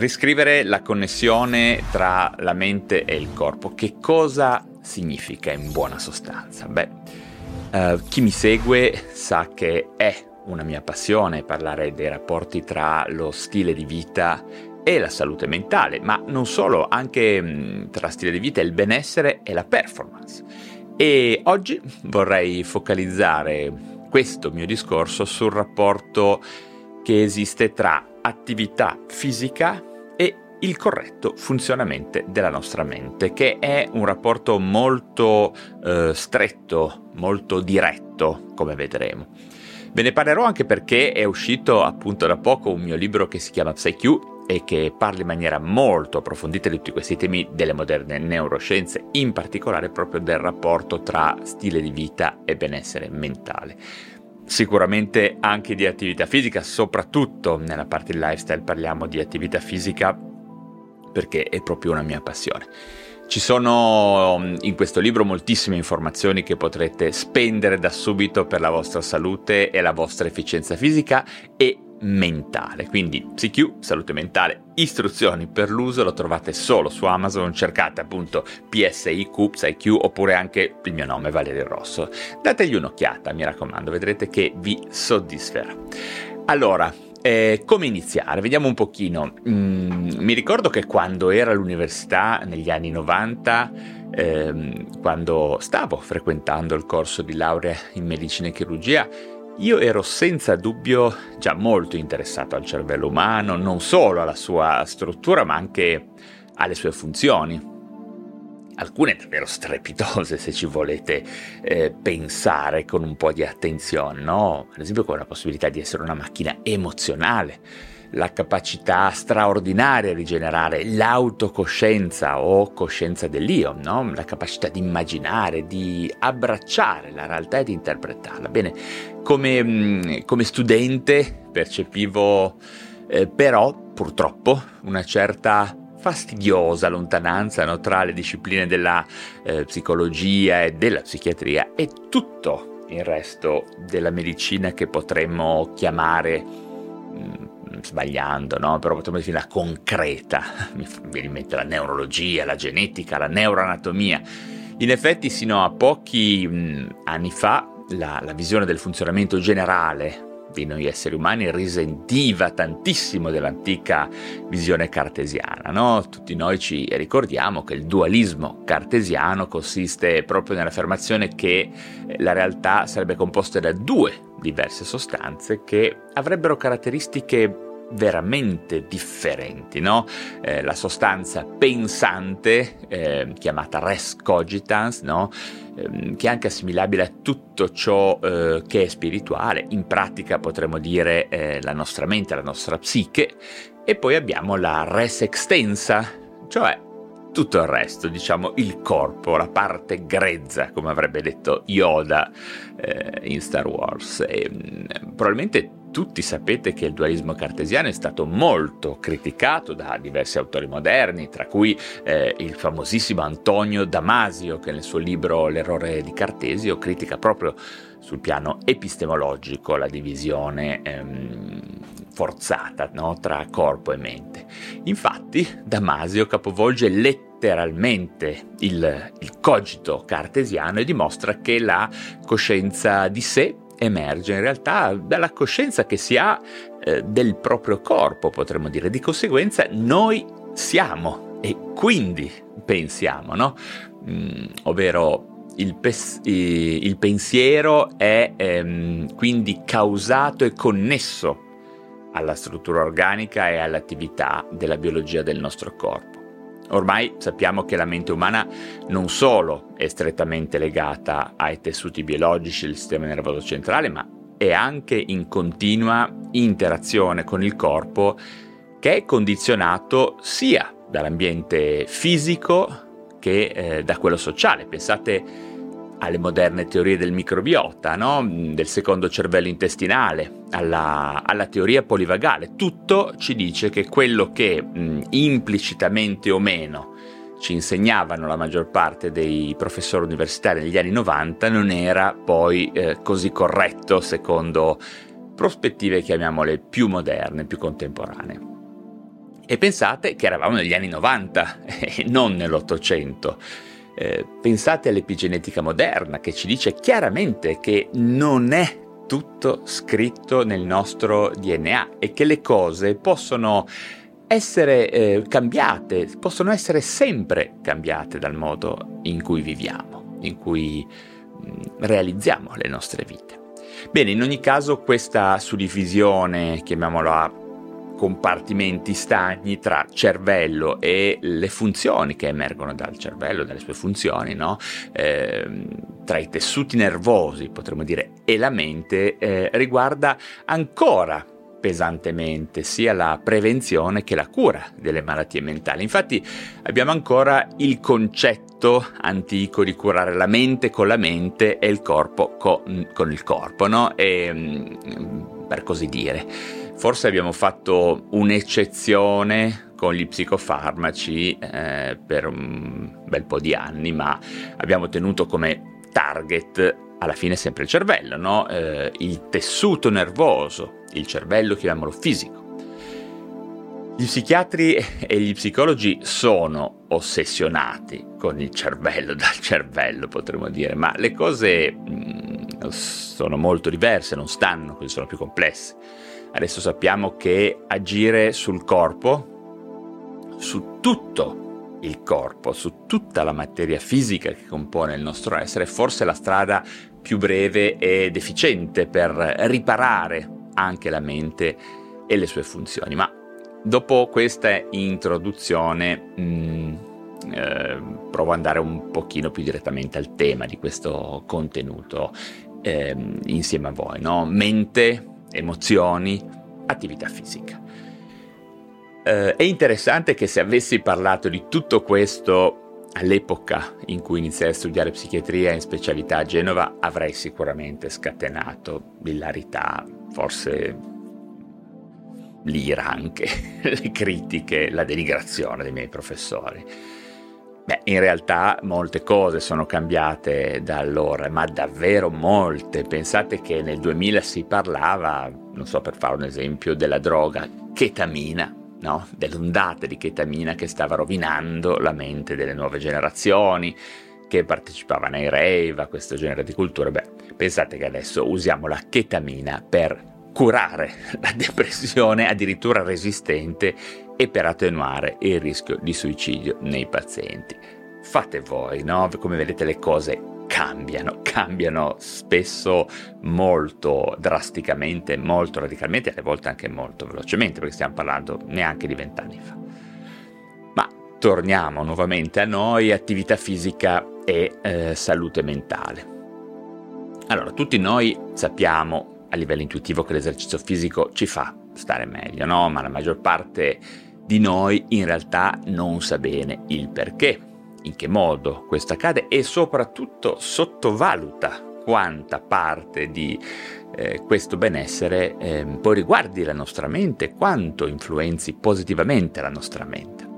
Riscrivere la connessione tra la mente e il corpo. Che cosa significa in buona sostanza? Beh, uh, chi mi segue sa che è una mia passione parlare dei rapporti tra lo stile di vita e la salute mentale, ma non solo, anche mh, tra stile di vita, il benessere e la performance. E oggi vorrei focalizzare questo mio discorso sul rapporto che esiste tra attività fisica il corretto funzionamento della nostra mente, che è un rapporto molto eh, stretto, molto diretto, come vedremo. Ve ne parlerò anche perché è uscito appunto da poco un mio libro che si chiama PsyQ e che parla in maniera molto approfondita di tutti questi temi delle moderne neuroscienze, in particolare proprio del rapporto tra stile di vita e benessere mentale sicuramente anche di attività fisica, soprattutto nella parte del lifestyle parliamo di attività fisica perché è proprio una mia passione. Ci sono mm, in questo libro moltissime informazioni che potrete spendere da subito per la vostra salute e la vostra efficienza fisica e mentale. Quindi PSQ, salute mentale, istruzioni per l'uso, lo trovate solo su Amazon, cercate appunto PSIQ, PSIQ oppure anche il mio nome Valerio Rosso. Dategli un'occhiata, mi raccomando, vedrete che vi soddisferà. Allora, eh, come iniziare? Vediamo un pochino. Mm, mi ricordo che quando ero all'università negli anni 90, ehm, quando stavo frequentando il corso di laurea in medicina e chirurgia, io ero senza dubbio già molto interessato al cervello umano, non solo alla sua struttura, ma anche alle sue funzioni. Alcune davvero strepitose, se ci volete eh, pensare con un po' di attenzione, no? Ad esempio, con la possibilità di essere una macchina emozionale, la capacità straordinaria di generare l'autocoscienza o coscienza dell'io, no? la capacità di immaginare, di abbracciare la realtà e di interpretarla. Bene, come, mm, come studente percepivo eh, però purtroppo una certa fastidiosa lontananza no? tra le discipline della eh, psicologia e della psichiatria e tutto il resto della medicina che potremmo chiamare mh, mm, sbagliando, no? però potremmo definirla concreta, mi viene in mente la neurologia, la genetica, la neuroanatomia. In effetti, sino a pochi mh, anni fa, la, la visione del funzionamento generale di noi esseri umani risentiva tantissimo dell'antica visione cartesiana. No? Tutti noi ci ricordiamo che il dualismo cartesiano consiste proprio nell'affermazione che la realtà sarebbe composta da due diverse sostanze che avrebbero caratteristiche veramente differenti, no? eh, la sostanza pensante, eh, chiamata res cogitans, no? Eh, che è anche assimilabile a tutto ciò eh, che è spirituale, in pratica potremmo dire eh, la nostra mente, la nostra psiche, e poi abbiamo la res extensa, cioè tutto il resto, diciamo il corpo, la parte grezza, come avrebbe detto Yoda eh, in Star Wars. E, mm, probabilmente tutti sapete che il dualismo cartesiano è stato molto criticato da diversi autori moderni, tra cui eh, il famosissimo Antonio Damasio, che nel suo libro L'errore di Cartesio critica proprio sul piano epistemologico la divisione ehm, forzata no? tra corpo e mente. Infatti Damasio capovolge letteralmente il, il cogito cartesiano e dimostra che la coscienza di sé emerge in realtà dalla coscienza che si ha eh, del proprio corpo, potremmo dire. Di conseguenza noi siamo e quindi pensiamo, no? Mm, ovvero il, pes- il, pensiero è ehm, quindi causato e connesso alla struttura organica e all'attività della biologia del nostro corpo. Ormai sappiamo che la mente umana non solo è strettamente legata ai tessuti biologici del sistema nervoso centrale, ma è anche in continua interazione con il corpo che è condizionato sia dall'ambiente fisico che eh, da quello sociale. Pensate alle moderne teorie del microbiota, no? del secondo cervello intestinale, alla, alla, teoria polivagale. Tutto ci dice che quello che mh, implicitamente o meno ci insegnavano la maggior parte dei professori universitari negli anni 90 non era poi eh, così corretto secondo prospettive, chiamiamole, più moderne, più contemporanee. E pensate che eravamo negli anni 90 e non nell'Ottocento. Eh, pensate all'epigenetica moderna che ci dice chiaramente che non è tutto scritto nel nostro DNA e che le cose possono essere eh, cambiate, possono essere sempre cambiate dal modo in cui viviamo, in cui mm, realizziamo le nostre vite. Bene, in ogni caso questa suddivisione, chiamiamola compartimenti stagni tra cervello e le funzioni che emergono dal cervello, dalle sue funzioni, no? eh, tra i tessuti nervosi, potremmo dire, e la mente, eh, riguarda ancora pesantemente sia la prevenzione che la cura delle malattie mentali. Infatti abbiamo ancora il concetto antico di curare la mente con la mente e il corpo con, con il corpo, no? E, mm, per così dire. Forse abbiamo fatto un'eccezione con gli psicofarmaci eh, per un bel po' di anni, ma abbiamo tenuto come target alla fine sempre il cervello, no? eh, il tessuto nervoso, il cervello chiamiamolo fisico. Gli psichiatri e gli psicologi sono ossessionati con il cervello, dal cervello potremmo dire, ma le cose mh, mm, sono molto diverse, non stanno, quindi sono più complesse. Adesso sappiamo che agire sul corpo, su tutto il corpo, su tutta la materia fisica che compone il nostro essere, è forse la strada più breve ed efficiente per riparare anche la mente e le sue funzioni. Ma dopo questa introduzione mh, mm, eh, provo ad andare un pochino più direttamente al tema di questo contenuto eh, insieme a voi, no? mente, emozioni, attività fisica. Eh, è interessante che se avessi parlato di tutto questo all'epoca in cui iniziai a studiare psichiatria in specialità a Genova avrei sicuramente scatenato l'ilarità forse l'ira anche, le critiche, la denigrazione dei miei professori. Beh, in realtà molte cose sono cambiate da allora, ma davvero molte. Pensate che nel 2000 si parlava, non so per fare un esempio, della droga chetamina, no? dell'ondata di chetamina che stava rovinando la mente delle nuove generazioni che partecipavano ai rave, a questo genere di culture. Beh, pensate che adesso usiamo la chetamina per curare la depressione addirittura resistente e per attenuare il rischio di suicidio nei pazienti. Fate voi, no? Come vedete le cose cambiano, cambiano spesso molto drasticamente, molto radicalmente, alle volte anche molto velocemente, perché stiamo parlando neanche di vent'anni fa. Ma torniamo nuovamente a noi, attività fisica e eh, salute mentale. Allora, tutti noi sappiamo a livello intuitivo che l'esercizio fisico ci fa stare meglio, no? Ma la maggior parte di noi in realtà non sa bene il perché, in che modo questo accade e soprattutto sottovaluta quanta parte di eh, questo benessere eh, poi riguardi la nostra mente, quanto influenzi positivamente la nostra mente.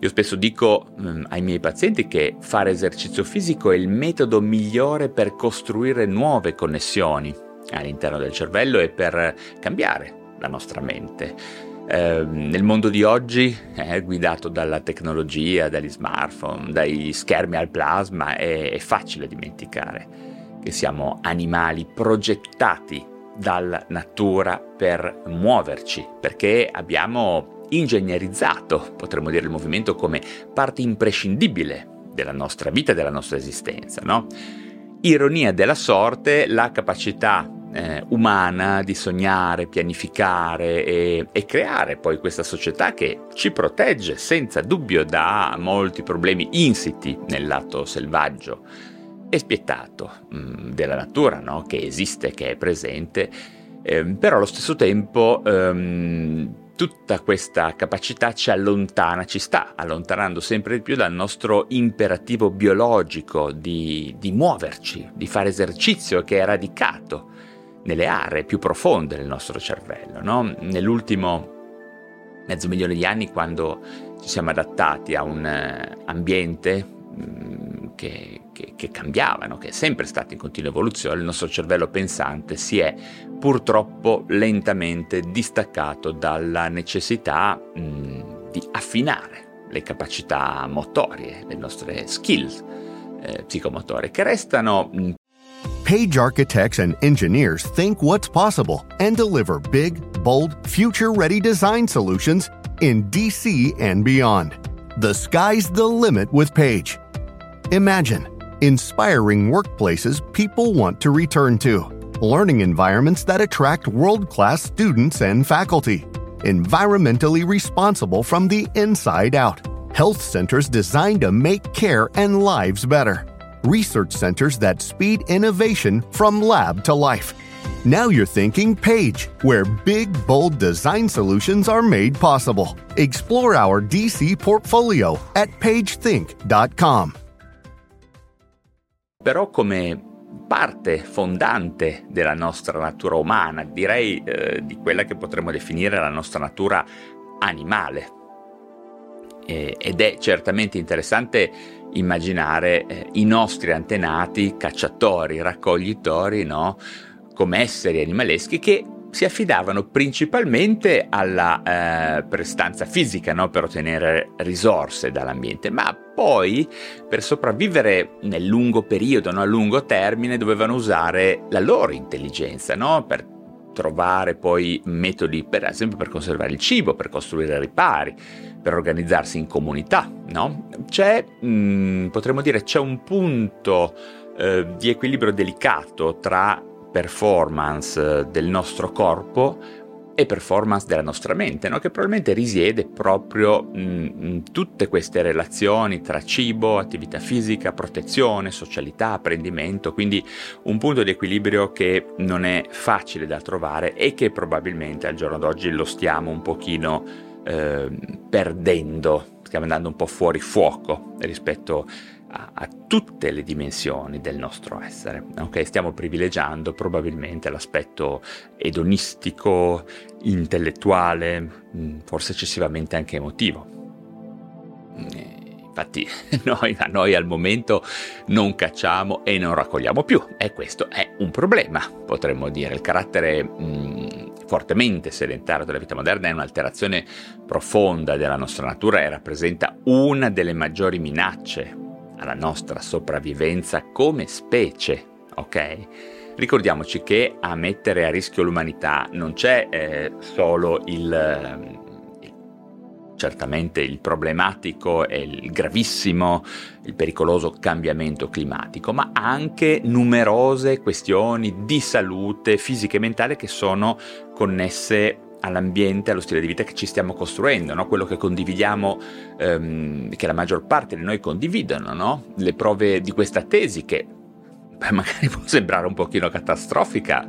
Io spesso dico mh, mm, ai miei pazienti che fare esercizio fisico è il metodo migliore per costruire nuove connessioni all'interno del cervello e per cambiare la nostra mente. Eh, nel mondo di oggi, eh, guidato dalla tecnologia, dagli smartphone, dai schermi al plasma, è, è facile dimenticare che siamo animali progettati dalla natura per muoverci, perché abbiamo ingegnerizzato, potremmo dire, il movimento come parte imprescindibile della nostra vita e della nostra esistenza. No? Ironia della sorte, la capacità eh, umana di sognare, pianificare e, e, creare poi questa società che ci protegge senza dubbio da molti problemi insiti nel lato selvaggio e spietato mh, mm, della natura, no? che esiste, che è presente, eh, però allo stesso tempo ehm, tutta questa capacità ci allontana, ci sta allontanando sempre di più dal nostro imperativo biologico di, di muoverci, di fare esercizio che è radicato nelle aree più profonde del nostro cervello. No? Nell'ultimo mezzo milione di anni, quando ci siamo adattati a un eh, ambiente mm, che, che, che cambiavano, che è sempre stato in continua evoluzione, il nostro cervello pensante si è purtroppo lentamente distaccato dalla necessità mh, mm, di affinare le capacità motorie, le nostre skills eh, psicomotorie, che restano mm, Page architects and engineers think what's possible and deliver big, bold, future ready design solutions in DC and beyond. The sky's the limit with Page. Imagine inspiring workplaces people want to return to, learning environments that attract world class students and faculty, environmentally responsible from the inside out, health centers designed to make care and lives better, research centers that speed innovation from lab to life. Now you're thinking Page, where big, bold design solutions are made possible. Explore our DC portfolio at pagethink.com. però come parte fondante della nostra natura umana, direi eh, di quella che potremmo definire la nostra natura animale. Eh, ed è certamente interessante immaginare eh, i nostri antenati cacciatori, raccoglitori, no? come esseri animaleschi che si affidavano principalmente alla eh, prestanza fisica no? per ottenere risorse dall'ambiente, ma poi per sopravvivere nel lungo periodo, no? a lungo termine, dovevano usare la loro intelligenza no? per trovare poi metodi, per esempio, per conservare il cibo, per costruire ripari, per organizzarsi in comunità. C'è, mh, mm, potremmo dire, c'è un punto eh, di equilibrio delicato tra performance eh, del nostro corpo e performance della nostra mente, no? che probabilmente risiede proprio in tutte queste relazioni tra cibo, attività fisica, protezione, socialità, apprendimento, quindi un punto di equilibrio che non è facile da trovare e che probabilmente al giorno d'oggi lo stiamo un pochino eh, perdendo, stiamo andando un po' fuori fuoco rispetto a a, a, tutte le dimensioni del nostro essere. Okay? Stiamo privilegiando probabilmente l'aspetto edonistico, intellettuale, mm, forse eccessivamente anche emotivo. Eh, infatti noi, noi, al momento non cacciamo e non raccogliamo più e questo è un problema, potremmo dire. Il carattere mh, mm, fortemente sedentario della vita moderna è un'alterazione profonda della nostra natura e rappresenta una delle maggiori minacce alla nostra sopravvivenza come specie, ok? Ricordiamoci che a mettere a rischio l'umanità non c'è eh, solo il, eh, certamente il problematico e il gravissimo, il pericoloso cambiamento climatico, ma anche numerose questioni di salute fisica e mentale che sono connesse all'ambiente, allo stile di vita che ci stiamo costruendo, no? quello che condividiamo, ehm, che la maggior parte di noi condividono, no? le prove di questa tesi che beh, magari può sembrare un pochino catastrofica,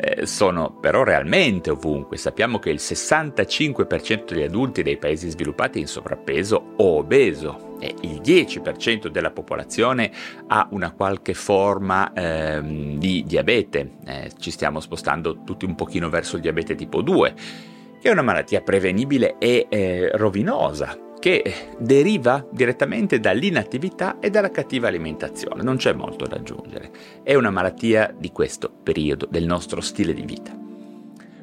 eh, sono però realmente ovunque. Sappiamo che il 65% degli adulti dei paesi sviluppati è in sovrappeso o obeso e il 10% della popolazione ha una qualche forma ehm, di diabete. Eh, ci stiamo spostando tutti un pochino verso il diabete tipo 2, che è una malattia prevenibile e eh, rovinosa che deriva direttamente dall'inattività e dalla cattiva alimentazione, non c'è molto da aggiungere, è una malattia di questo periodo, del nostro stile di vita.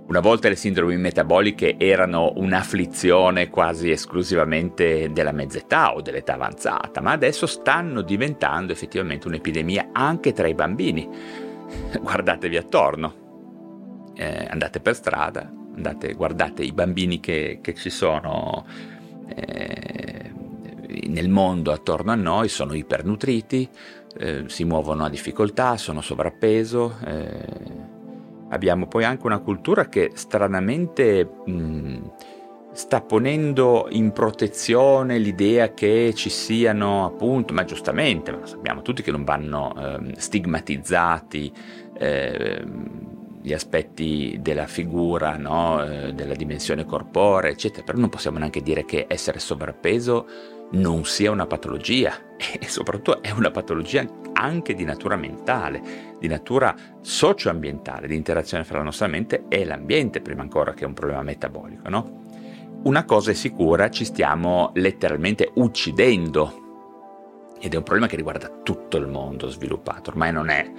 Una volta le sindromi metaboliche erano un'afflizione quasi esclusivamente della mezz'età o dell'età avanzata, ma adesso stanno diventando effettivamente un'epidemia anche tra i bambini. Guardatevi attorno, eh, andate per strada, andate, guardate i bambini che, che ci sono eh, nel mondo attorno a noi sono ipernutriti, eh, si muovono a difficoltà, sono sovrappeso. Eh, abbiamo poi anche una cultura che stranamente mh, sta ponendo in protezione l'idea che ci siano appunto, ma giustamente, ma sappiamo tutti che non vanno ehm, stigmatizzati ehm, gli aspetti della figura, no? eh, della dimensione corporea, eccetera, però non possiamo neanche dire che essere sovrappeso non sia una patologia e soprattutto è una patologia anche di natura mentale, di natura socioambientale, di interazione fra la nostra mente e l'ambiente, prima ancora che un problema metabolico. No? Una cosa è sicura, ci stiamo letteralmente uccidendo ed è un problema che riguarda tutto il mondo sviluppato, ormai non è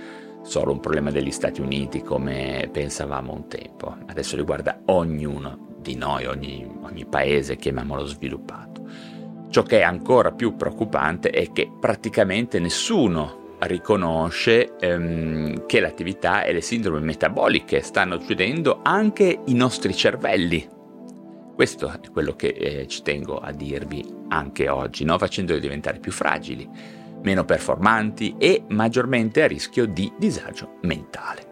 solo un problema degli Stati Uniti come pensavamo un tempo, adesso riguarda ognuno di noi, ogni, ogni paese, chiamiamolo sviluppato. Ciò che è ancora più preoccupante è che praticamente nessuno riconosce ehm, che l'attività e le sindrome metaboliche stanno uccidendo anche i nostri cervelli. Questo è quello che eh, ci tengo a dirvi anche oggi, no? facendoli diventare più fragili, meno performanti e maggiormente a rischio di disagio mentale.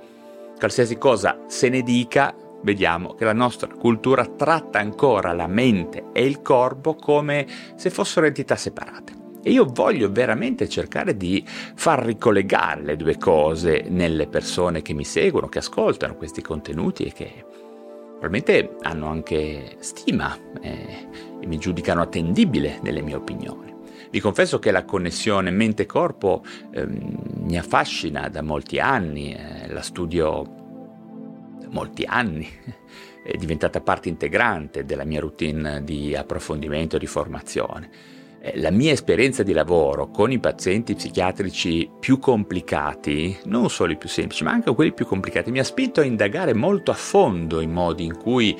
Qualsiasi cosa se ne dica, vediamo che la nostra cultura tratta ancora la mente e il corpo come se fossero entità separate. E io voglio veramente cercare di far ricollegare le due cose nelle persone che mi seguono, che ascoltano questi contenuti e che probabilmente hanno anche stima eh, e mi giudicano attendibile nelle mie opinioni. Vi confesso che la connessione mente-corpo eh, mi affascina da molti anni, eh, la studio molti anni, è diventata parte integrante della mia routine di approfondimento e di formazione. Eh, la mia esperienza di lavoro con i pazienti psichiatrici più complicati, non solo i più semplici, ma anche quelli più complicati, mi ha spinto a indagare molto a fondo i modi in cui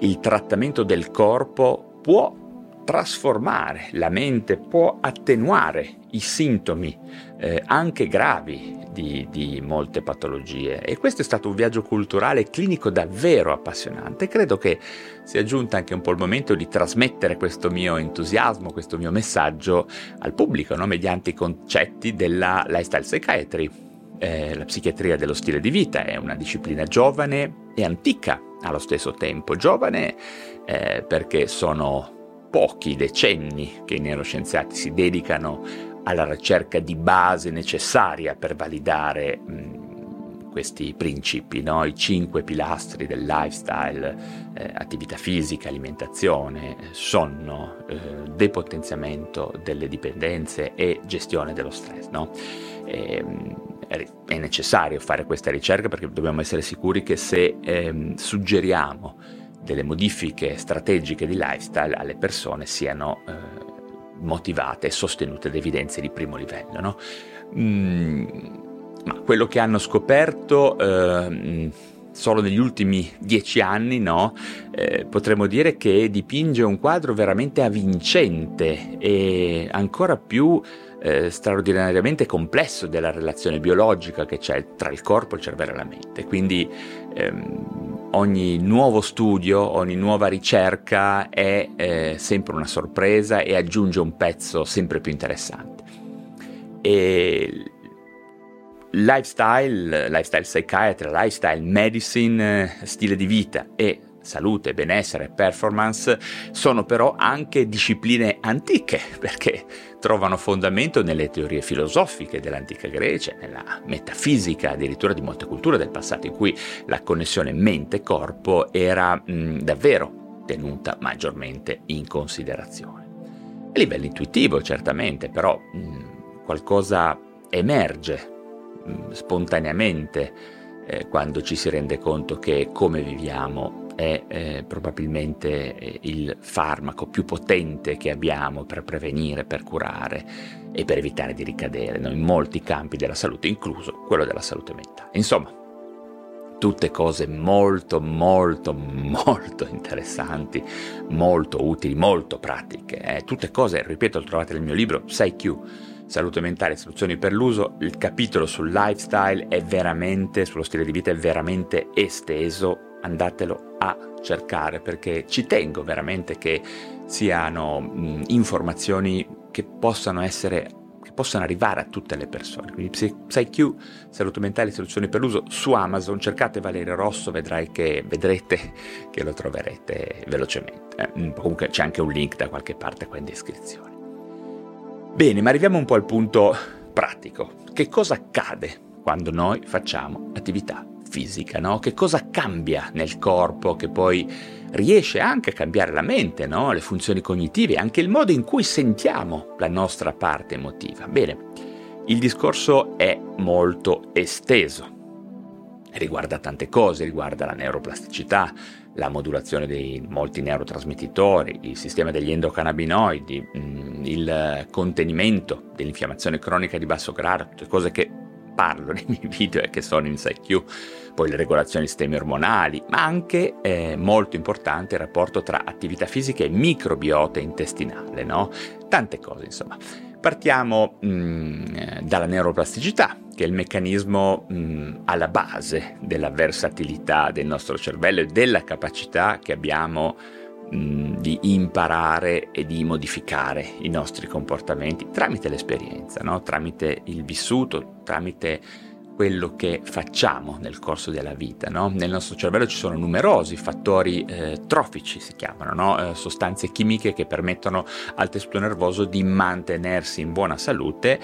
il trattamento del corpo può trasformare la mente, può attenuare i sintomi eh, anche gravi di, di, molte patologie e questo è stato un viaggio culturale e clinico davvero appassionante. Credo che sia giunto anche un po' il momento di trasmettere questo mio entusiasmo, questo mio messaggio al pubblico, no? mediante i concetti della lifestyle psychiatry. Eh, la psichiatria dello stile di vita è una disciplina giovane e antica allo stesso tempo. Giovane eh, perché sono pochi decenni che i neuroscienziati si dedicano alla ricerca di base necessaria per validare questi principi, no? i cinque pilastri del lifestyle, eh, attività fisica, alimentazione, sonno, eh, depotenziamento delle dipendenze e gestione dello stress. No? E, è necessario fare questa ricerca perché dobbiamo essere sicuri che se ehm, suggeriamo delle modifiche strategiche di lifestyle alle persone siano eh, motivate e sostenute da evidenze di primo livello. No? Mm, ma quello che hanno scoperto eh, solo negli ultimi dieci anni, no? eh, potremmo dire che dipinge un quadro veramente avvincente e ancora più eh, straordinariamente complesso della relazione biologica che c'è tra il corpo, il cervello e la mente. Quindi ehm, ogni nuovo studio, ogni nuova ricerca è eh, sempre una sorpresa e aggiunge un pezzo sempre più interessante. E lifestyle, lifestyle psychiatry, lifestyle medicine, stile di vita e salute, benessere, performance sono però anche discipline antiche perché trovano fondamento nelle teorie filosofiche dell'antica Grecia, nella metafisica addirittura di molte culture del passato in cui la connessione mente-corpo era mh, davvero tenuta maggiormente in considerazione. A livello intuitivo certamente, però mh, qualcosa emerge mh, spontaneamente eh, quando ci si rende conto che come viviamo è eh, probabilmente eh, il farmaco più potente che abbiamo per prevenire, per curare e per evitare di ricadere no? in molti campi della salute, incluso quello della salute mentale. Insomma, tutte cose molto, molto, molto interessanti, molto utili, molto pratiche. Eh? Tutte cose, ripeto, trovate nel mio libro 6Q. Salute mentale, istruzioni per l'uso, il capitolo sul lifestyle è veramente, sullo stile di vita è veramente esteso andatelo a cercare perché ci tengo veramente che siano mh, informazioni che possano essere che possano arrivare a tutte le persone. Quindi PsyQ, salute mentale, soluzioni per l'uso su Amazon, cercate Valerio Rosso, vedrai che, vedrete che lo troverete velocemente. Eh, comunque c'è anche un link da qualche parte qua in descrizione. Bene, ma arriviamo un po' al punto pratico. Che cosa accade quando noi facciamo attività fisica, no? Che cosa cambia nel corpo che poi riesce anche a cambiare la mente, no? Le funzioni cognitive, anche il modo in cui sentiamo la nostra parte emotiva. Bene, il discorso è molto esteso. Riguarda tante cose, riguarda la neuroplasticità, la modulazione di molti neurotrasmettitori, il sistema degli endocannabinoidi, mm, il contenimento dell'infiammazione cronica di basso grado, tutte cose che parlo nei miei video e che sono in SciQ, poi le regolazioni dei sistemi ormonali, ma anche eh, molto importante il rapporto tra attività fisica e microbiota intestinale, no? Tante cose, insomma. Partiamo mh, mm, dalla neuroplasticità, che è il meccanismo mh, mm, alla base della versatilità del nostro cervello e della capacità che abbiamo mm, di imparare e di modificare i nostri comportamenti tramite l'esperienza, no? tramite il vissuto, tramite quello che facciamo nel corso della vita. No? Nel nostro cervello ci sono numerosi fattori eh, trofici, si chiamano, no? eh, sostanze chimiche che permettono al tessuto nervoso di mantenersi in buona salute,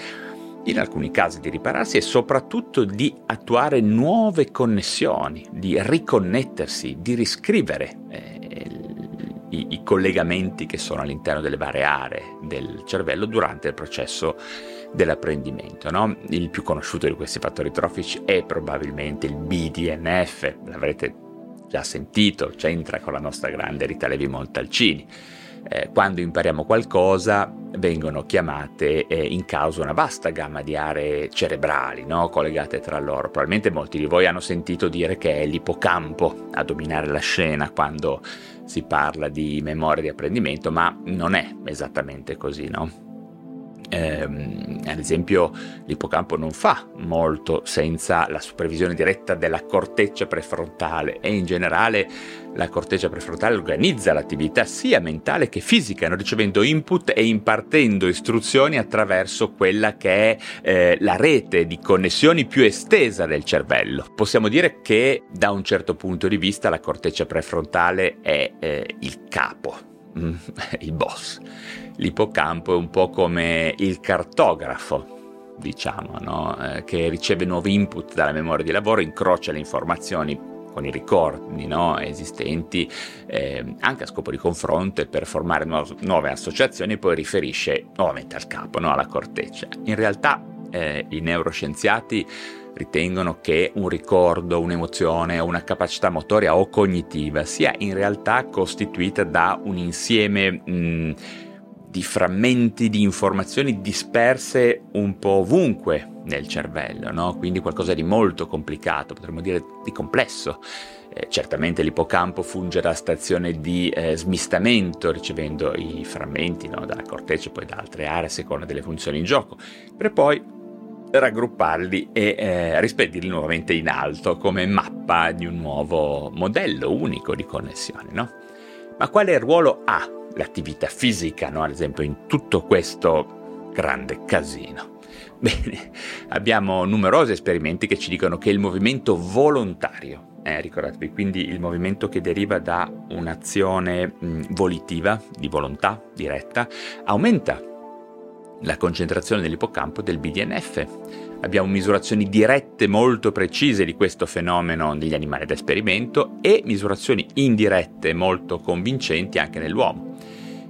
in alcuni casi di ripararsi e soprattutto di attuare nuove connessioni, di riconnettersi, di riscrivere eh, i, i collegamenti che sono all'interno delle varie aree del cervello durante il processo dell'apprendimento. No? Il più conosciuto di questi fattori trofici è probabilmente il BDNF, l'avrete già sentito, c'entra con la nostra grande Rita Levi Montalcini. Eh, quando impariamo qualcosa vengono chiamate eh, in causa una vasta gamma di aree cerebrali no? collegate tra loro. Probabilmente molti di voi hanno sentito dire che è l'ippocampo a dominare la scena quando si parla di memoria di apprendimento, ma non è esattamente così, no? Eh, ad esempio l'ippocampo non fa molto senza la supervisione diretta della corteccia prefrontale e in generale la corteccia prefrontale organizza l'attività sia mentale che fisica, no? ricevendo input e impartendo istruzioni attraverso quella che è eh, la rete di connessioni più estesa del cervello. Possiamo dire che da un certo punto di vista la corteccia prefrontale è eh, il capo, il boss l'ippocampo è un po' come il cartografo, diciamo, no? eh, che riceve nuovi input dalla memoria di lavoro, incrocia le informazioni con i ricordi no? esistenti, eh, anche a scopo di confronto e per formare nu- nuove associazioni, poi riferisce nuovamente al capo, no? alla corteccia. In realtà eh, i neuroscienziati ritengono che un ricordo, un'emozione una capacità motoria o cognitiva sia in realtà costituita da un insieme mh, di frammenti di informazioni disperse un po' ovunque nel cervello, no? quindi qualcosa di molto complicato, potremmo dire di complesso. Eh, certamente l'ippocampo funge da stazione di eh, smistamento, ricevendo i frammenti no? dalla corteccia e poi da altre aree a seconda delle funzioni in gioco, per poi raggrupparli e eh, rispedirli nuovamente in alto come mappa di un nuovo modello unico di connessione. No? Ma quale ruolo ha l'attività fisica, no? ad esempio, in tutto questo grande casino. Bene, abbiamo numerosi esperimenti che ci dicono che il movimento volontario, eh, ricordatevi, quindi il movimento che deriva da un'azione mh, volitiva, di volontà diretta, aumenta la concentrazione nell'ippocampo del BDNF. Abbiamo misurazioni dirette molto precise di questo fenomeno negli animali da esperimento e misurazioni indirette molto convincenti anche nell'uomo.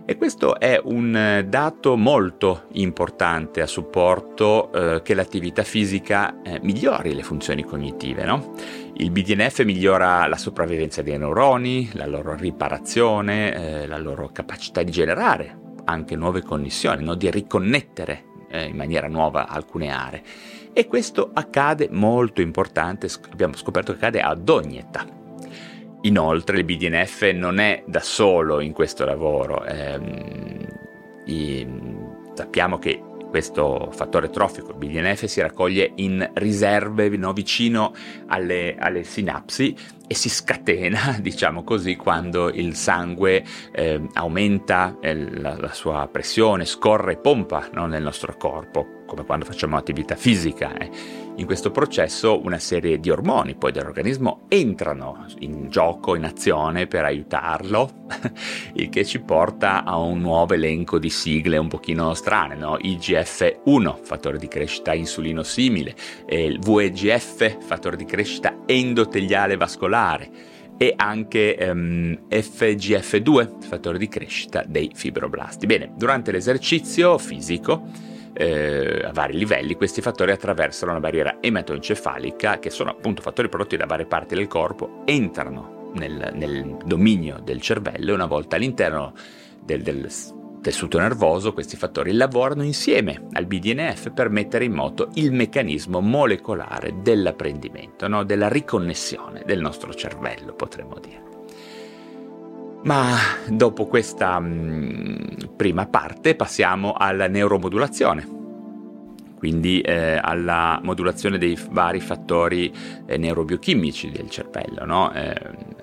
E questo è un eh, dato molto importante a supporto eh, che l'attività fisica eh, migliori le funzioni cognitive. No? Il BDNF migliora la sopravvivenza dei neuroni, la loro riparazione, eh, la loro capacità di generare anche nuove connessioni, no? di riconnettere eh, in maniera nuova alcune aree. E questo accade molto importante, abbiamo scoperto che accade ad ogni età. Inoltre il BDNF non è da solo in questo lavoro, ehm, i, sappiamo che questo fattore trofico, il BDNF, si raccoglie in riserve no, vicino alle, alle, sinapsi e si scatena, diciamo così, quando il sangue eh, aumenta eh, la, la, sua pressione, scorre e pompa no, nel nostro corpo come quando facciamo attività fisica. Eh. In questo processo una serie di ormoni poi dell'organismo entrano in gioco, in azione per aiutarlo, il che ci porta a un nuovo elenco di sigle un pochino strane, no? IGF-1, fattore di crescita insulino simile, il VEGF, fattore di crescita endoteliale vascolare e anche um, FGF2, fattore di crescita dei fibroblasti. Bene, durante l'esercizio fisico eh, a vari livelli, questi fattori attraversano la barriera ematoencefalica, che sono appunto fattori prodotti da varie parti del corpo, entrano nel, nel dominio del cervello e una volta all'interno del, del tessuto nervoso, questi fattori lavorano insieme al BDNF per mettere in moto il meccanismo molecolare dell'apprendimento, no? della riconnessione del nostro cervello, potremmo dire. Ma dopo questa mh, mm, prima parte passiamo alla neuromodulazione, quindi eh, alla modulazione dei vari fattori eh, neurobiochimici del cervello, no? eh,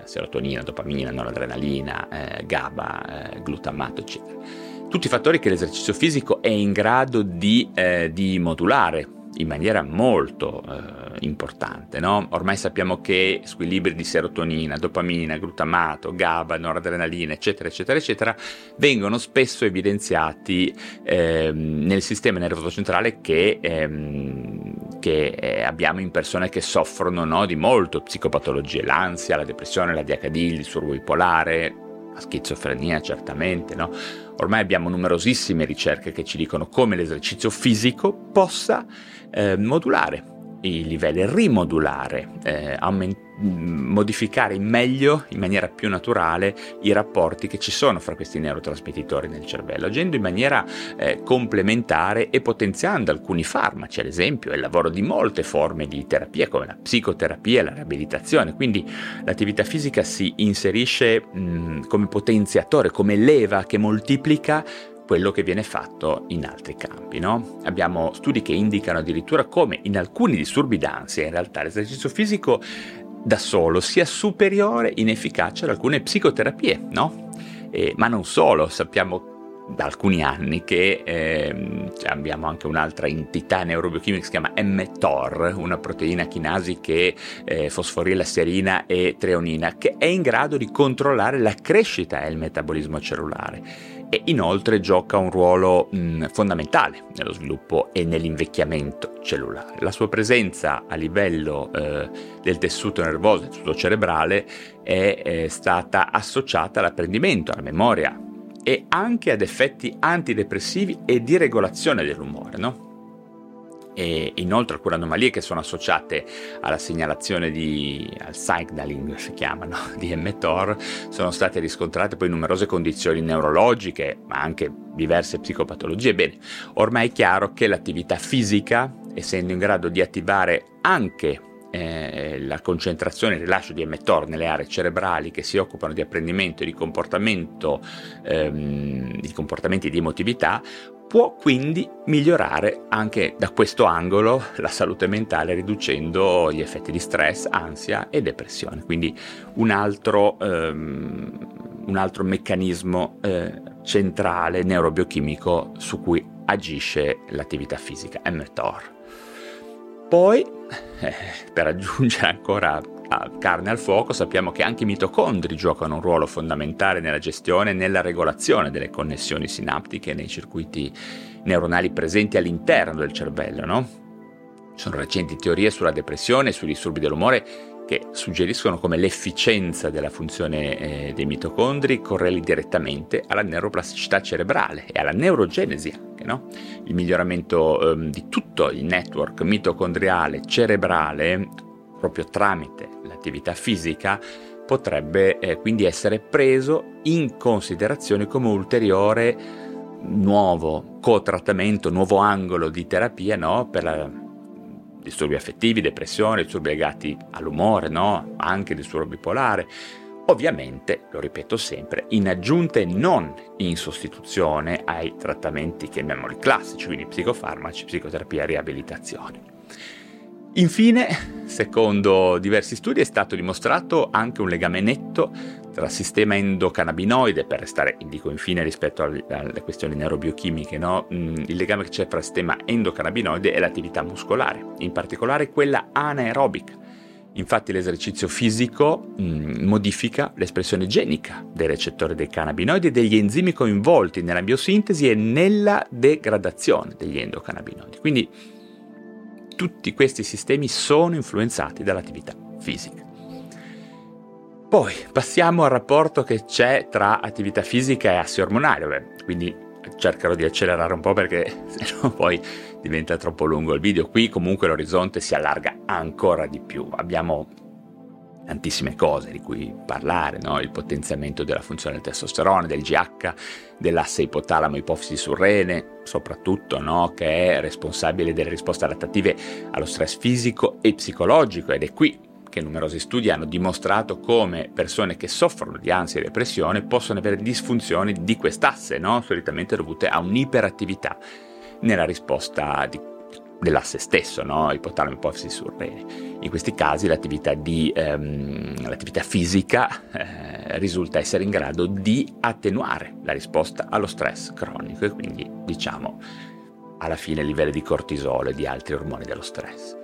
serotonina, dopamina, noradrenalina, eh, GABA, eh, glutamato, eccetera. Tutti fattori che l'esercizio fisico è in grado di, eh, di modulare in maniera molto eh, importante. No? Ormai sappiamo che squilibri di serotonina, dopamina, glutamato, GABA, noradrenalina, eccetera, eccetera, eccetera, vengono spesso evidenziati eh, nel sistema nervoso centrale che, ehm, che eh, abbiamo in persone che soffrono no, di molto psicopatologie, l'ansia, la depressione, la DHD, il disturbo bipolare, la schizofrenia certamente, no? Ormai abbiamo numerosissime ricerche che ci dicono come l'esercizio fisico possa eh, modulare i livelli, rimodulare, eh, aument- modificare in meglio, in maniera più naturale, i rapporti che ci sono fra questi neurotrasmettitori nel cervello, agendo in maniera eh, complementare e potenziando alcuni farmaci, ad esempio, il lavoro di molte forme di terapia come la psicoterapia e la riabilitazione. Quindi l'attività fisica si inserisce mh, come potenziatore, come leva che moltiplica quello che viene fatto in altri campi. No? Abbiamo studi che indicano addirittura come in alcuni disturbi d'ansia in realtà l'esercizio fisico da solo sia superiore in efficacia ad alcune psicoterapie, no? Eh, ma non solo, sappiamo da alcuni anni che eh, abbiamo anche un'altra entità neurobiochimica che si chiama mTOR, una proteina chinasi che eh, fosforila serina e treonina, che è in grado di controllare la crescita e il metabolismo cellulare e inoltre gioca un ruolo mh, fondamentale nello sviluppo e nell'invecchiamento cellulare. La sua presenza a livello eh, del tessuto nervoso, del tessuto cerebrale, è, è stata associata all'apprendimento, alla memoria e anche ad effetti antidepressivi e di regolazione dell'umore, no? E inoltre alcune anomalie che sono associate alla segnalazione di al signaling si chiamano di mTOR sono state riscontrate poi numerose condizioni neurologiche ma anche diverse psicopatologie. Bene ormai è chiaro che l'attività fisica essendo in grado di attivare anche eh, la concentrazione e il rilascio di mTOR nelle aree cerebrali che si occupano di apprendimento e di comportamento, ehm, di comportamenti di emotività, può quindi migliorare anche da questo angolo la salute mentale riducendo gli effetti di stress, ansia e depressione. Quindi un altro, um, un altro meccanismo eh, centrale neurobiochimico su cui agisce l'attività fisica, mTOR. Poi, eh, per aggiungere ancora carne al fuoco, sappiamo che anche i mitocondri giocano un ruolo fondamentale nella gestione e nella regolazione delle connessioni sinaptiche nei circuiti neuronali presenti all'interno del cervello, no? Ci sono recenti teorie sulla depressione e sui disturbi dell'umore che suggeriscono come l'efficienza della funzione eh, dei mitocondri correli direttamente alla neuroplasticità cerebrale e alla neurogenesi anche, no? Il miglioramento eh, di tutto il network mitocondriale cerebrale proprio tramite l'attività fisica potrebbe eh, quindi essere preso in considerazione come ulteriore nuovo co-trattamento, nuovo angolo di terapia no? per la, disturbi affettivi, depressione, disturbi legati all'umore, no? anche disturbo bipolare. Ovviamente, lo ripeto sempre, in aggiunta e non in sostituzione ai trattamenti chiamiamoli classici, quindi psicofarmaci, psicoterapia riabilitazione. Infine, secondo diversi studi, è stato dimostrato anche un legame netto tra sistema endocannabinoide, per restare, dico infine rispetto alle, questioni neurobiochimiche, no? mm, il legame che c'è tra sistema endocannabinoide e l'attività muscolare, in particolare quella anaerobica. Infatti l'esercizio fisico mh, mm, modifica l'espressione genica dei recettori dei cannabinoidi e degli enzimi coinvolti nella biosintesi e nella degradazione degli endocannabinoidi. Quindi tutti questi sistemi sono influenzati dall'attività fisica. Poi passiamo al rapporto che c'è tra attività fisica e assi ormonali, Beh, quindi cercherò di accelerare un po' perché sennò poi diventa troppo lungo il video. Qui comunque l'orizzonte si allarga ancora di più. Abbiamo tantissime cose di cui parlare, no? il potenziamento della funzione del testosterone, del GH, dell'asse ipotalamo-ipofisi surrene, soprattutto no? che è responsabile delle risposte adattative allo stress fisico e psicologico ed è qui che numerosi studi hanno dimostrato come persone che soffrono di ansia e depressione possono avere disfunzioni di quest'asse, no? solitamente dovute a un'iperattività nella risposta di, dell'asse stesso, no? ipotalamo ipofisi surrene. In questi casi l'attività, di, ehm, l'attività fisica eh, risulta essere in grado di attenuare la risposta allo stress cronico e quindi diciamo alla fine livelli di cortisolo e di altri ormoni dello stress.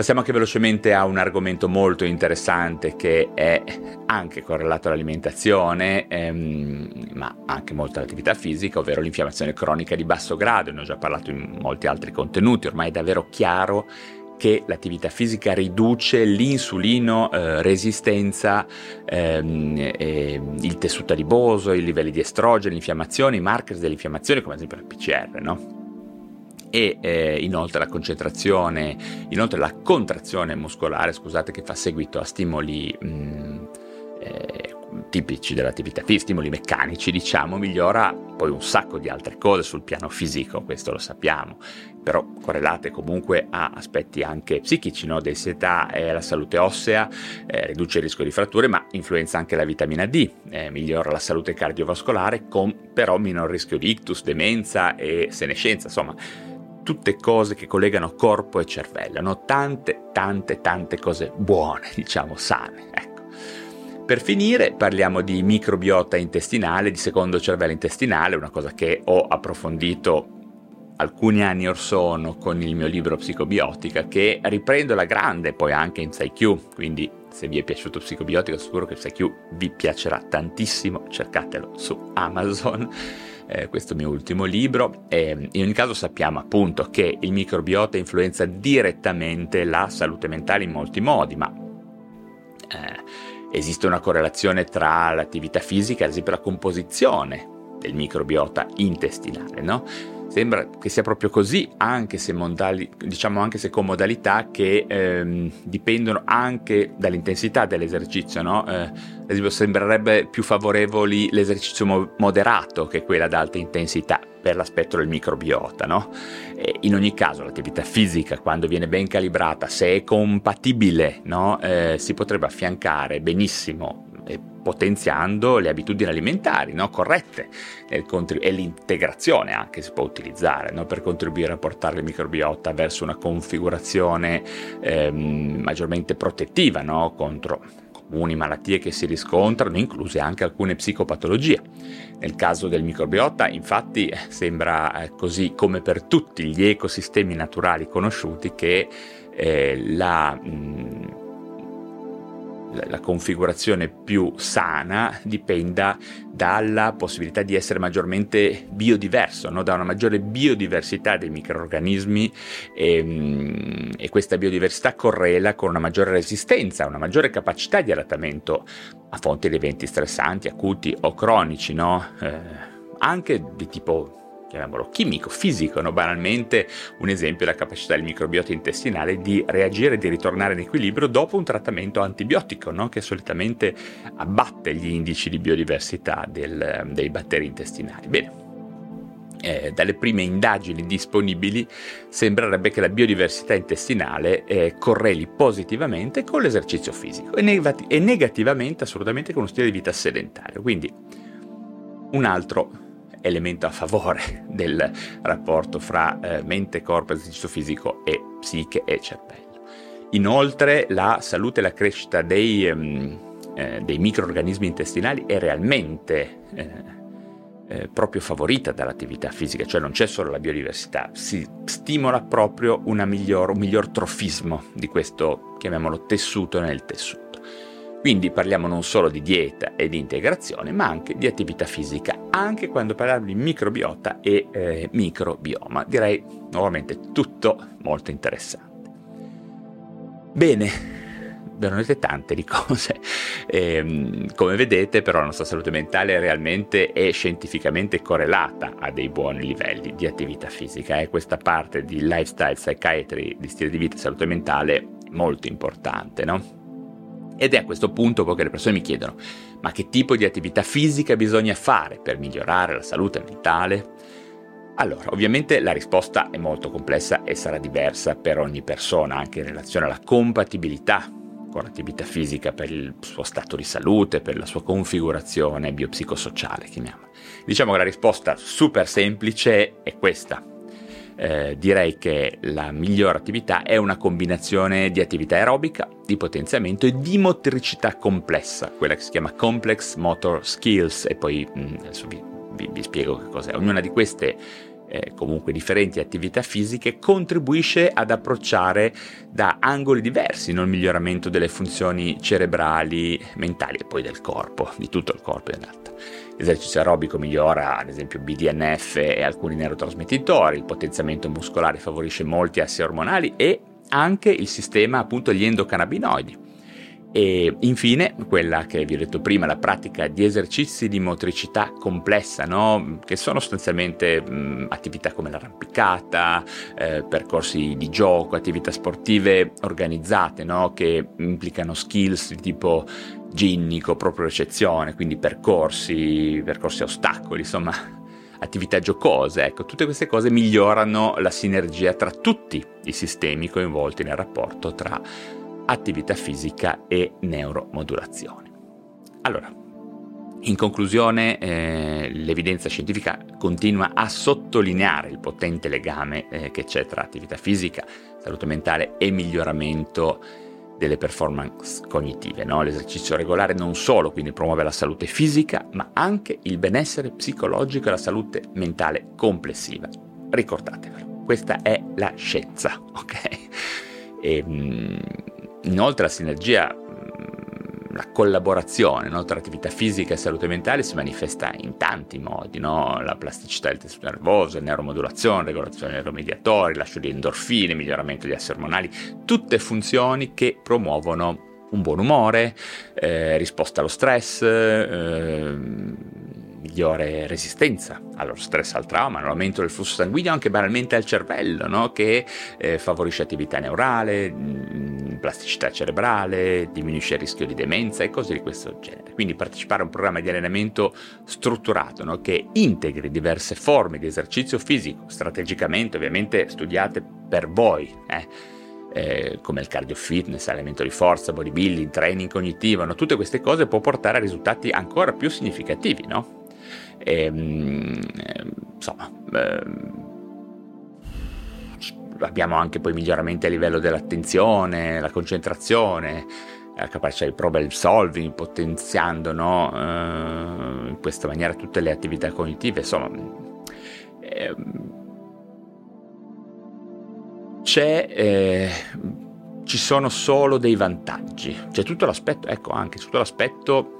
Passiamo anche velocemente a un argomento molto interessante che è anche correlato all'alimentazione, ehm, ma anche molto all'attività fisica, ovvero l'infiammazione cronica di basso grado. Ne ho già parlato in molti altri contenuti, ormai è davvero chiaro che l'attività fisica riduce l'insulino eh, resistenza, ehm, eh, il tessuto adiposo, i livelli di estrogeno, l'infiammazione, i marker dell'infiammazione, come ad esempio il PCR, no? E eh, inoltre la concentrazione, inoltre la contrazione muscolare, scusate, che fa seguito a stimoli mh, mm, eh, tipici dell'attività fisica, stimoli meccanici, diciamo, migliora poi un sacco di altre cose sul piano fisico, questo lo sappiamo, però correlate comunque a aspetti anche psichici, no? densità e la salute ossea, eh, riduce il rischio di fratture, ma influenza anche la vitamina D, eh, migliora la salute cardiovascolare, con però minor rischio di ictus, demenza e senescenza, insomma tutte cose che collegano corpo e cervello, no? tante, tante, tante cose buone, diciamo sane. Ecco. Per finire parliamo di microbiota intestinale, di secondo cervello intestinale, una cosa che ho approfondito alcuni anni or sono con il mio libro Psicobiotica che riprendo la grande poi anche in PsyQ, quindi se vi è piaciuto Psicobiotica sicuro che PsyQ vi piacerà tantissimo, cercatelo su Amazon eh, questo mio ultimo libro. E in ogni caso sappiamo appunto che il microbiota influenza direttamente la salute mentale in molti modi, ma eh, esiste una correlazione tra l'attività fisica, ad esempio la composizione del microbiota intestinale, no? Sembra che sia proprio così, anche se, modali, diciamo anche se con modalità che ehm, dipendono anche dall'intensità dell'esercizio. No? Eh, esempio, sembrerebbe più favorevoli l'esercizio mo- moderato che quella ad alta intensità per l'aspetto del microbiota. No? in ogni caso, l'attività fisica, quando viene ben calibrata, se è compatibile, no? eh, si potrebbe affiancare benissimo potenziando le abitudini alimentari no? corrette contrib- e l'integrazione anche si può utilizzare no? per contribuire a portare il microbiota verso una configurazione ehm, maggiormente protettiva no? contro comuni malattie che si riscontrano, incluse anche alcune psicopatologie. Nel caso del microbiota, infatti, sembra eh, così come per tutti gli ecosistemi naturali conosciuti che eh, la mh, la configurazione più sana dipenda dalla possibilità di essere maggiormente biodiverso, no? da una maggiore biodiversità dei microorganismi e, ehm, e, questa biodiversità correla con una maggiore resistenza, una maggiore capacità di adattamento a fonti di eventi stressanti, acuti o cronici, no? eh, anche di tipo chiamiamolo chimico, fisico, no? banalmente un esempio è la capacità del microbiota intestinale di reagire di ritornare in equilibrio dopo un trattamento antibiotico, no? che solitamente abbatte gli indici di biodiversità del, dei batteri intestinali. Bene. Eh, dalle prime indagini disponibili sembrerebbe che la biodiversità intestinale eh, correli positivamente con l'esercizio fisico e, neg- e negativamente assolutamente con uno stile di vita sedentario. Quindi un altro elemento a favore del rapporto fra eh, mente, corpo, esercizio fisico e psiche e cervello. Inoltre la salute e la crescita dei, um, eh, dei microorganismi intestinali è realmente eh, eh, proprio favorita dall'attività fisica, cioè non c'è solo la biodiversità, si stimola proprio miglior, un miglior trofismo di questo, chiamiamolo, tessuto nel tessuto. Quindi parliamo non solo di dieta e di integrazione, ma anche di attività fisica, anche quando parliamo di microbiota e eh, microbioma. Direi nuovamente tutto molto interessante. Bene, veramente tante di cose. E, ehm, come vedete, però, la nostra salute mentale realmente è scientificamente correlata a dei buoni livelli di attività fisica. E questa parte di lifestyle psychiatry, di stile di vita e salute mentale, molto importante, no? Ed è a questo punto che le persone mi chiedono, ma che tipo di attività fisica bisogna fare per migliorare la salute mentale? Allora, ovviamente la risposta è molto complessa e sarà diversa per ogni persona, anche in relazione alla compatibilità con l'attività fisica per il suo stato di salute, per la sua configurazione biopsicosociale, chiamiamola. Diciamo che la risposta super semplice è questa eh, direi che la migliore attività è una combinazione di attività aerobica, di potenziamento e di motricità complessa, quella che si chiama Complex Motor Skills e poi mh, mm, adesso vi, vi, vi spiego che cos'è. Ognuna di queste eh, comunque differenti attività fisiche contribuisce ad approcciare da angoli diversi no? il miglioramento delle funzioni cerebrali, mentali e poi del corpo, di tutto il corpo in realtà. L'esercizio aerobico migliora ad esempio BDNF e alcuni neurotrasmettitori, il potenziamento muscolare favorisce molti assi ormonali e anche il sistema appunto gli endocannabinoidi. E infine, quella che vi ho detto prima, la pratica di esercizi di motricità complessa, no? che sono sostanzialmente mh, attività come l'arrampicata, eh, percorsi di gioco, attività sportive organizzate, no? che implicano skills di tipo ginnico, proprio recezione, quindi percorsi, percorsi a ostacoli, insomma attività giocose, ecco, tutte queste cose migliorano la sinergia tra tutti i sistemi coinvolti nel rapporto tra attività fisica e neuromodulazione. Allora, in conclusione, eh, l'evidenza scientifica continua a sottolineare il potente legame eh, che c'è tra attività fisica, salute mentale e miglioramento delle performance cognitive. No? L'esercizio regolare non solo quindi promuove la salute fisica, ma anche il benessere psicologico e la salute mentale complessiva. Ricordatevelo, questa è la scienza, ok? E, ehm, inoltre la sinergia la collaborazione no, tra attività fisica e salute mentale si manifesta in tanti modi, no? la plasticità del tessuto nervoso, la neuromodulazione, regolazione dei neuromediatori, lascio di endorfine, miglioramento degli assi ormonali, tutte funzioni che promuovono un buon umore, eh, risposta allo stress, eh, migliore resistenza allo stress, al trauma, all'aumento del flusso sanguigno, anche banalmente al cervello, no? che eh, favorisce attività neurale, mm, plasticità cerebrale, diminuisce il rischio di demenza e cose di questo genere. Quindi partecipare a un programma di allenamento strutturato no? che integri diverse forme di esercizio fisico, strategicamente ovviamente studiate per voi. Eh? Eh, come il cardio fitness, allenamento di forza, bodybuilding, training cognitivo, no? tutte queste cose può portare a risultati ancora più significativi, no? E, ehm, insomma, eh, abbiamo anche poi miglioramenti a livello dell'attenzione, la concentrazione, la capacità di problem solving, potenziando no, eh, in questa maniera tutte le attività cognitive. Insomma, eh, eh, ci sono solo dei vantaggi. C'è tutto l'aspetto, ecco anche tutto l'aspetto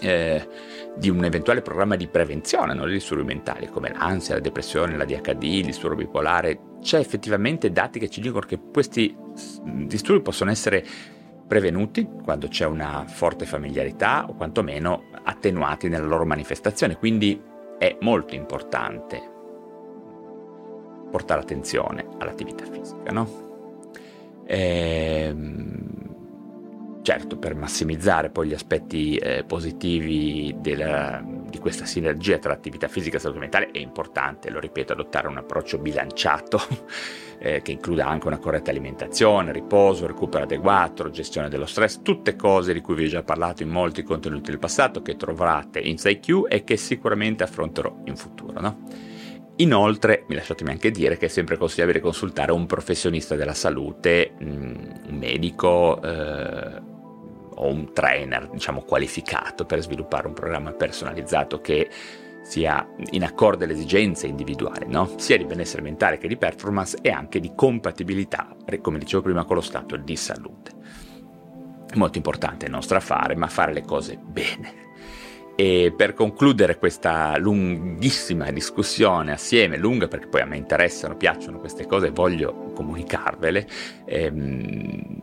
eh, di un eventuale programma di prevenzione no, dei disturbi mentali come l'ansia, la depressione, la DHD, il disturbo bipolare, c'è effettivamente dati che ci dicono che questi disturbi possono essere prevenuti quando c'è una forte familiarità o quantomeno attenuati nella loro manifestazione, quindi è molto importante portare attenzione all'attività fisica, no? Ehm Certo, per massimizzare poi gli aspetti eh, positivi della, di questa sinergia tra attività fisica e salute mentale è importante, lo ripeto, adottare un approccio bilanciato eh, che includa anche una corretta alimentazione, riposo, recupero adeguato, gestione dello stress, tutte cose di cui vi ho già parlato in molti contenuti del passato che troverete in SciQ e che sicuramente affronterò in futuro. No? Inoltre, mi lasciatemi anche dire che è sempre consigliabile consultare un professionista della salute, mm, un medico, eh, o un trainer, diciamo, qualificato per sviluppare un programma personalizzato che sia in accordo alle esigenze individuali, no? sia di benessere mentale che di performance e anche di compatibilità, come dicevo prima, con lo stato di salute. Molto importante il nostro affare, ma fare le cose bene. E per concludere questa lunghissima discussione assieme, lunga perché poi a me interessano, piacciono queste cose voglio comunicarvele, ehm,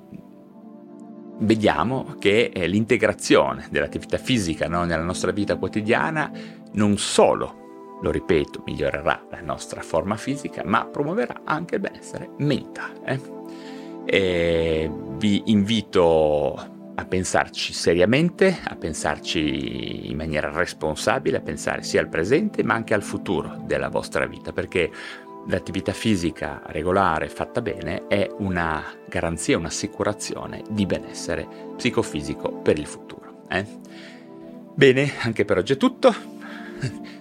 vediamo che eh, l'integrazione dell'attività fisica no, nella nostra vita quotidiana non solo, lo ripeto, migliorerà la nostra forma fisica, ma promuoverà anche il benessere mentale. Eh? vi invito a pensarci seriamente, a pensarci in maniera responsabile, a pensare sia al presente ma anche al futuro della vostra vita, perché l'attività fisica regolare fatta bene è una garanzia, un'assicurazione di benessere psicofisico per il futuro. Eh? Bene, anche per oggi è tutto.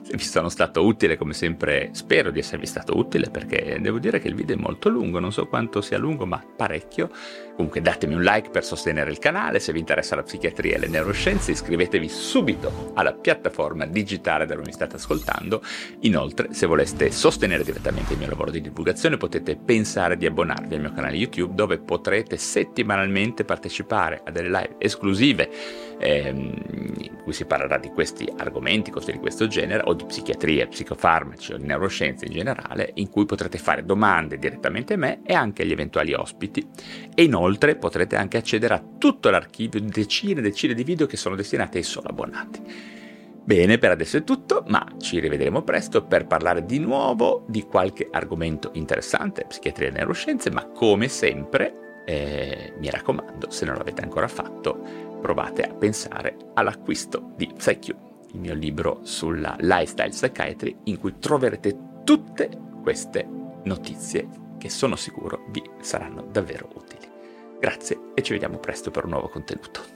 Vi sono stato utile, come sempre, spero di esservi stato utile perché devo dire che il video è molto lungo, non so quanto sia lungo, ma parecchio. Comunque datemi un like per sostenere il canale, se vi interessa la psichiatria e le neuroscienze iscrivetevi subito alla piattaforma digitale da dove mi state ascoltando. Inoltre, se voleste sostenere direttamente il mio lavoro di divulgazione, potete pensare di abbonarvi al mio canale YouTube dove potrete settimanalmente partecipare a delle live esclusive ehm, in cui si parlerà di questi argomenti, cose di questo genere, o di psichiatria, psicofarmaci o di neuroscienze in generale, in cui potrete fare domande direttamente a me e anche agli eventuali ospiti. E inoltre potrete anche accedere a tutto l'archivio di decine e decine di video che sono destinati ai solo abbonati. Bene, per adesso è tutto, ma ci rivedremo presto per parlare di nuovo di qualche argomento interessante, psichiatria e neuroscienze, ma come sempre, eh, mi raccomando, se non l'avete ancora fatto, provate a pensare all'acquisto di PsyQ, il mio libro sulla lifestyle psychiatry, in cui troverete tutte queste notizie che sono sicuro vi saranno davvero utili. Grazie e ci vediamo presto per un nuovo contenuto.